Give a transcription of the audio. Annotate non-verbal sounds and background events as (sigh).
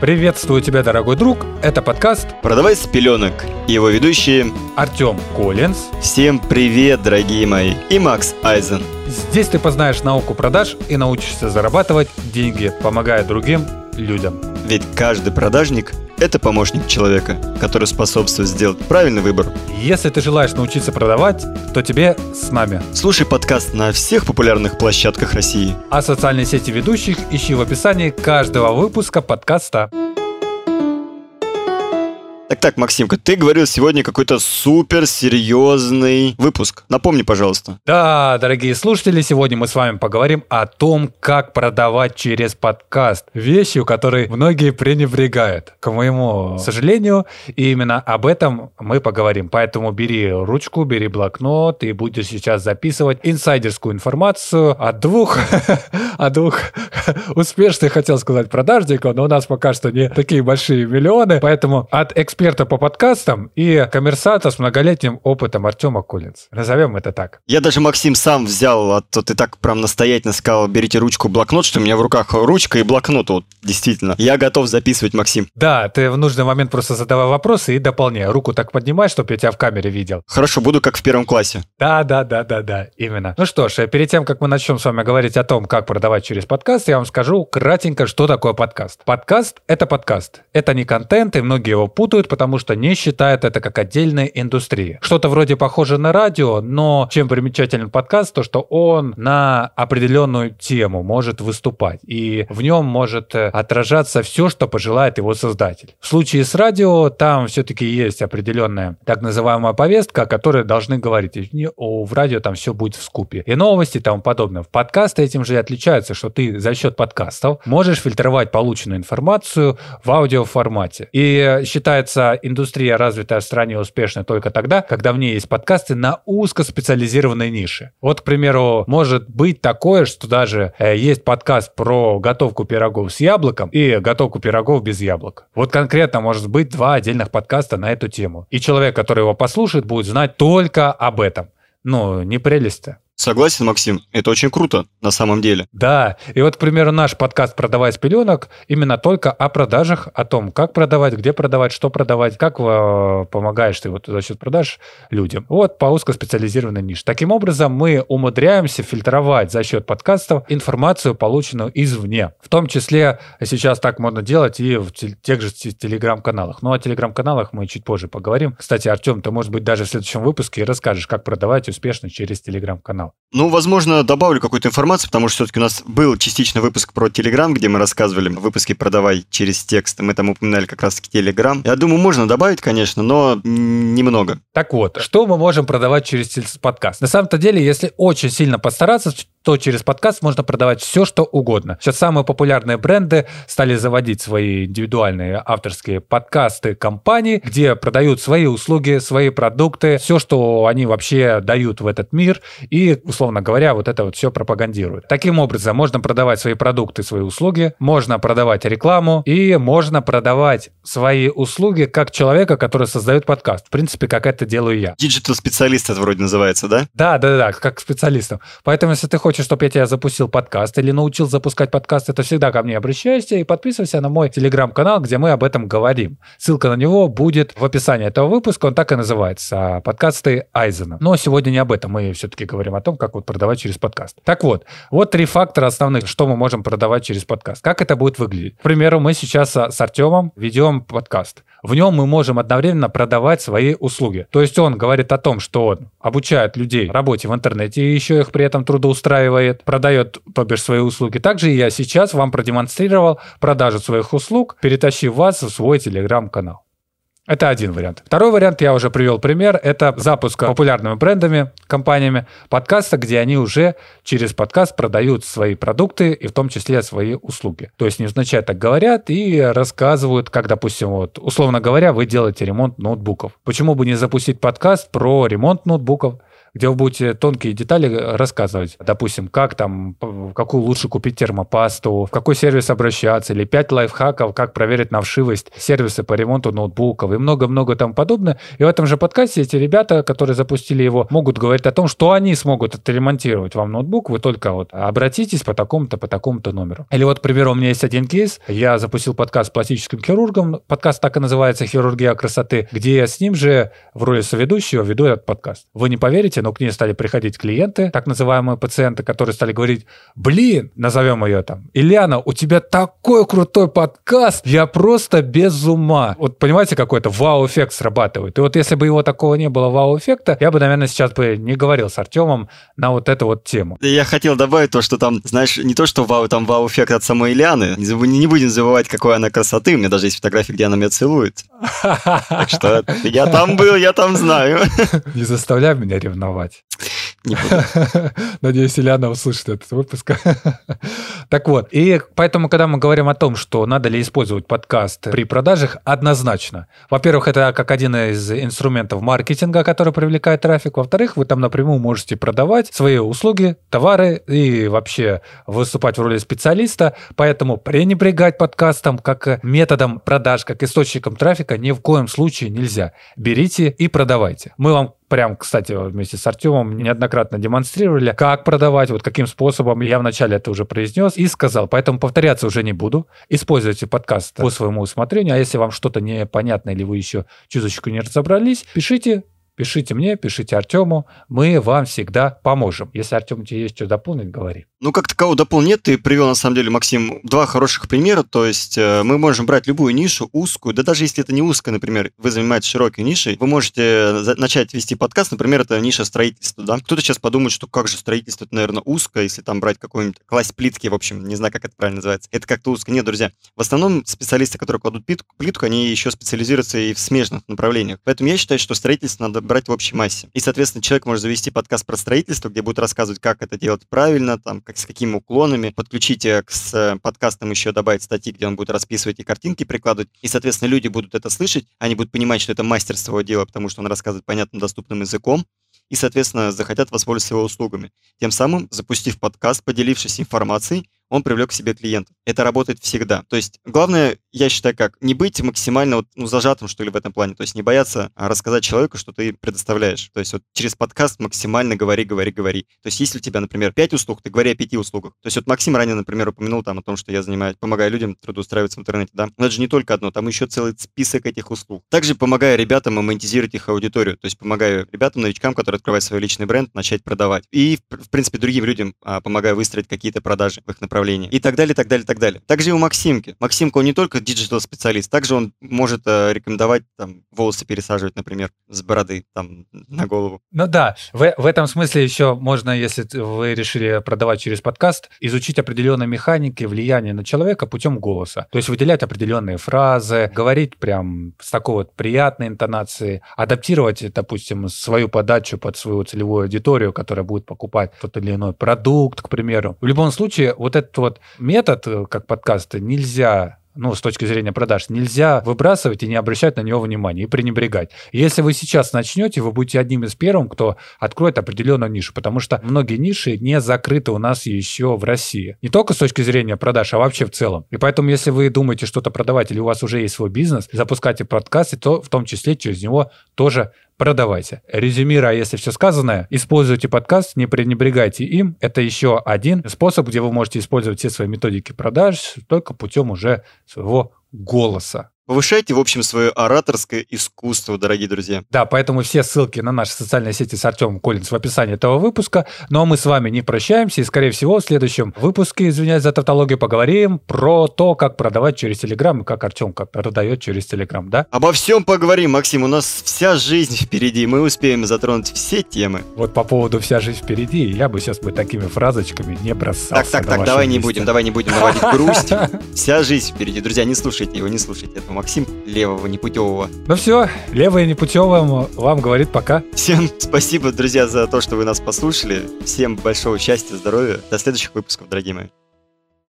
Приветствую тебя, дорогой друг. Это подкаст «Продавай с пеленок». Его ведущие Артем Коллинз. Всем привет, дорогие мои. И Макс Айзен. Здесь ты познаешь науку продаж и научишься зарабатывать деньги, помогая другим людям. Ведь каждый продажник – это помощник человека, который способствует сделать правильный выбор. Если ты желаешь научиться продавать, то тебе с нами. Слушай подкаст на всех популярных площадках России. А социальные сети ведущих ищи в описании каждого выпуска подкаста. Так, так, Максимка, ты говорил сегодня какой-то супер серьезный выпуск. Напомни, пожалуйста. Да, дорогие слушатели, сегодня мы с вами поговорим о том, как продавать через подкаст. Вещью, которой многие пренебрегают. К моему сожалению, и именно об этом мы поговорим. Поэтому бери ручку, бери блокнот и будешь сейчас записывать инсайдерскую информацию от двух, (laughs) от двух (laughs) успешных, хотел сказать, продажников, но у нас пока что не такие большие миллионы, поэтому от эксперта эксперта по подкастам и коммерсанта с многолетним опытом Артема Коллинз. Назовем это так. Я даже, Максим, сам взял, а то ты так прям настоятельно сказал, берите ручку, блокнот, что у меня в руках ручка и блокнот, вот, действительно. Я готов записывать, Максим. Да, ты в нужный момент просто задавай вопросы и дополняй. Руку так поднимай, чтобы я тебя в камере видел. Хорошо, буду как в первом классе. Да, да, да, да, да, именно. Ну что ж, перед тем, как мы начнем с вами говорить о том, как продавать через подкаст, я вам скажу кратенько, что такое подкаст. Подкаст — это подкаст. Это не контент, и многие его путают, существует, потому что не считают это как отдельной индустрии. Что-то вроде похоже на радио, но чем примечателен подкаст, то что он на определенную тему может выступать, и в нем может э, отражаться все, что пожелает его создатель. В случае с радио там все-таки есть определенная так называемая повестка, о которой должны говорить. И в радио там все будет в скупе. И новости и тому подобное. В подкасты этим же и отличаются, что ты за счет подкастов можешь фильтровать полученную информацию в аудиоформате. И считается считается индустрия развитая в стране успешной только тогда, когда в ней есть подкасты на узкоспециализированной нише. Вот, к примеру, может быть такое, что даже э, есть подкаст про готовку пирогов с яблоком и готовку пирогов без яблок. Вот конкретно может быть два отдельных подкаста на эту тему. И человек, который его послушает, будет знать только об этом. Ну, не прелесть-то. Согласен, Максим, это очень круто на самом деле. Да, и вот, к примеру, наш подкаст «Продавай с пеленок» именно только о продажах, о том, как продавать, где продавать, что продавать, как э, помогаешь ты вот за счет продаж людям. Вот по узкоспециализированной нише. Таким образом, мы умудряемся фильтровать за счет подкастов информацию, полученную извне. В том числе сейчас так можно делать и в тех же телеграм-каналах. Ну, о телеграм-каналах мы чуть позже поговорим. Кстати, Артем, ты, может быть, даже в следующем выпуске расскажешь, как продавать успешно через телеграм-канал канал. Ну, возможно, добавлю какую-то информацию, потому что все-таки у нас был частично выпуск про Телеграм, где мы рассказывали в выпуске «Продавай через текст». Мы там упоминали как раз-таки Телеграм. Я думаю, можно добавить, конечно, но немного. Так вот, что мы можем продавать через подкаст? На самом-то деле, если очень сильно постараться, то через подкаст можно продавать все, что угодно. Сейчас самые популярные бренды стали заводить свои индивидуальные авторские подкасты компаний, где продают свои услуги, свои продукты, все, что они вообще дают в этот мир, и, условно говоря, вот это вот все пропагандируют. Таким образом, можно продавать свои продукты, свои услуги, можно продавать рекламу, и можно продавать свои услуги как человека, который создает подкаст. В принципе, как это делаю я. Digital -специалист это вроде называется, да? Да, да, да, как специалистом. Поэтому, если ты хочешь хочешь, чтобы я тебя запустил подкаст или научил запускать подкасты, то всегда ко мне обращайся и подписывайся на мой телеграм-канал, где мы об этом говорим. Ссылка на него будет в описании этого выпуска, он так и называется, подкасты Айзена. Но сегодня не об этом, мы все-таки говорим о том, как вот продавать через подкаст. Так вот, вот три фактора основных, что мы можем продавать через подкаст. Как это будет выглядеть? К примеру, мы сейчас с Артемом ведем подкаст. В нем мы можем одновременно продавать свои услуги. То есть он говорит о том, что он обучает людей работе в интернете и еще их при этом трудоустраивает, продает, то бишь, свои услуги. Также я сейчас вам продемонстрировал продажу своих услуг, перетащив вас в свой телеграм-канал. Это один вариант. Второй вариант, я уже привел пример, это запуск популярными брендами, компаниями подкаста, где они уже через подкаст продают свои продукты и в том числе свои услуги. То есть невзначай так говорят и рассказывают, как, допустим, вот, условно говоря, вы делаете ремонт ноутбуков. Почему бы не запустить подкаст про ремонт ноутбуков? Где вы будете тонкие детали рассказывать. Допустим, как там, какую лучше купить термопасту, в какой сервис обращаться, или 5 лайфхаков, как проверить на вшивость сервисы по ремонту ноутбуков и много-много там подобное. И в этом же подкасте эти ребята, которые запустили его, могут говорить о том, что они смогут отремонтировать вам ноутбук, вы только вот обратитесь по такому-то, по такому-то номеру. Или вот, к примеру, у меня есть один кейс, я запустил подкаст с пластическим хирургом, подкаст так и называется «Хирургия красоты», где я с ним же в роли соведущего веду этот подкаст. Вы не поверите, но к ней стали приходить клиенты, так называемые пациенты, которые стали говорить, блин, назовем ее там, Ильяна, у тебя такой крутой подкаст, я просто без ума. Вот понимаете, какой-то вау-эффект срабатывает. И вот если бы его такого не было вау-эффекта, я бы, наверное, сейчас бы не говорил с Артемом на вот эту вот тему. Я хотел добавить то, что там, знаешь, не то, что вау, там вау-эффект от самой Ильяны. Не, не будем забывать, какой она красоты. У меня даже есть фотографии, где она меня целует. (laughs) Так что я там был, я там знаю. (laughs) Не заставляй меня ревновать. (laughs) Буду. Надеюсь, Ильяна услышит этот выпуск. (laughs) так вот, и поэтому, когда мы говорим о том, что надо ли использовать подкаст при продажах, однозначно. Во-первых, это как один из инструментов маркетинга, который привлекает трафик. Во-вторых, вы там напрямую можете продавать свои услуги, товары и вообще выступать в роли специалиста. Поэтому пренебрегать подкастом как методом продаж, как источником трафика ни в коем случае нельзя. Берите и продавайте. Мы вам прям, кстати, вместе с Артемом неоднократно демонстрировали, как продавать, вот каким способом. Я вначале это уже произнес и сказал, поэтому повторяться уже не буду. Используйте подкаст по своему усмотрению, а если вам что-то непонятно или вы еще чуточку не разобрались, пишите, Пишите мне, пишите Артему, мы вам всегда поможем. Если, Артем, тебе есть что дополнить, говори. Ну, как такового дополнения нет. Ты привел, на самом деле, Максим, два хороших примера. То есть э, мы можем брать любую нишу, узкую, да даже если это не узкая, например, вы занимаетесь широкой нишей, вы можете начать вести подкаст, например, это ниша строительства, да. Кто-то сейчас подумает, что как же строительство, это, наверное, узко, если там брать какой-нибудь класть плитки, в общем, не знаю, как это правильно называется. Это как-то узко. Нет, друзья, в основном специалисты, которые кладут плитку, плитку, они еще специализируются и в смежных направлениях. Поэтому я считаю, что строительство надо брать в общей массе. И, соответственно, человек может завести подкаст про строительство, где будет рассказывать, как это делать правильно, там, как, с каким уклоном, шаблонами, подключите к с подкастам еще добавить статьи, где он будет расписывать и картинки прикладывать, и, соответственно, люди будут это слышать, они будут понимать, что это мастерство дела, потому что он рассказывает понятным, доступным языком, и, соответственно, захотят воспользоваться его услугами. Тем самым, запустив подкаст, поделившись информацией, он привлек к себе клиентов. Это работает всегда. То есть главное, я считаю, как не быть максимально вот, ну, зажатым, что ли, в этом плане. То есть не бояться а, рассказать человеку, что ты предоставляешь. То есть вот через подкаст максимально говори, говори, говори. То есть если у тебя, например, 5 услуг, ты говори о 5 услугах. То есть вот Максим ранее, например, упомянул там о том, что я занимаюсь, помогаю людям трудоустраиваться в интернете, да. Но это же не только одно, там еще целый список этих услуг. Также помогаю ребятам монетизировать их аудиторию. То есть помогаю ребятам, новичкам, которые открывают свой личный бренд, начать продавать. И, в принципе, другим людям а, помогаю выстроить какие-то продажи в их направлении и так далее, так далее, так далее. Также и у Максимки. Максимка, он не только диджитал-специалист, также он может э, рекомендовать там волосы пересаживать, например, с бороды там на голову. Ну да, в, в этом смысле еще можно, если вы решили продавать через подкаст, изучить определенные механики влияния на человека путем голоса. То есть выделять определенные фразы, говорить прям с такой вот приятной интонацией, адаптировать, допустим, свою подачу под свою целевую аудиторию, которая будет покупать тот или иной продукт, к примеру. В любом случае, вот этот вот метод, э, как подкаста, нельзя ну, с точки зрения продаж, нельзя выбрасывать и не обращать на него внимания и пренебрегать. Если вы сейчас начнете, вы будете одним из первых, кто откроет определенную нишу, потому что многие ниши не закрыты у нас еще в России. Не только с точки зрения продаж, а вообще в целом. И поэтому, если вы думаете что-то продавать или у вас уже есть свой бизнес, запускайте подкасты, то в том числе через него тоже продавайте. Резюмируя, если все сказанное, используйте подкаст, не пренебрегайте им. Это еще один способ, где вы можете использовать все свои методики продаж только путем уже своего голоса. Повышайте, в общем, свое ораторское искусство, дорогие друзья. Да, поэтому все ссылки на наши социальные сети с Артемом Коллинс в описании этого выпуска. Ну а мы с вами не прощаемся, и, скорее всего, в следующем выпуске, извиняюсь за тавтологию, поговорим про то, как продавать через Телеграм и как Артем продает через Телеграм, да? Обо всем поговорим, Максим. У нас вся жизнь впереди, мы успеем затронуть все темы. Вот по поводу «вся жизнь впереди» я бы сейчас бы такими фразочками не бросался. Так, так, так, давай не будем, давай не будем наводить грусть. Вся жизнь впереди. Друзья, не слушайте его, не слушайте этого Максим левого непутевого. Ну все, левое непутевым вам говорит пока. Всем (laughs) спасибо, друзья, за то, что вы нас послушали. Всем большого счастья, здоровья. До следующих выпусков, дорогие мои.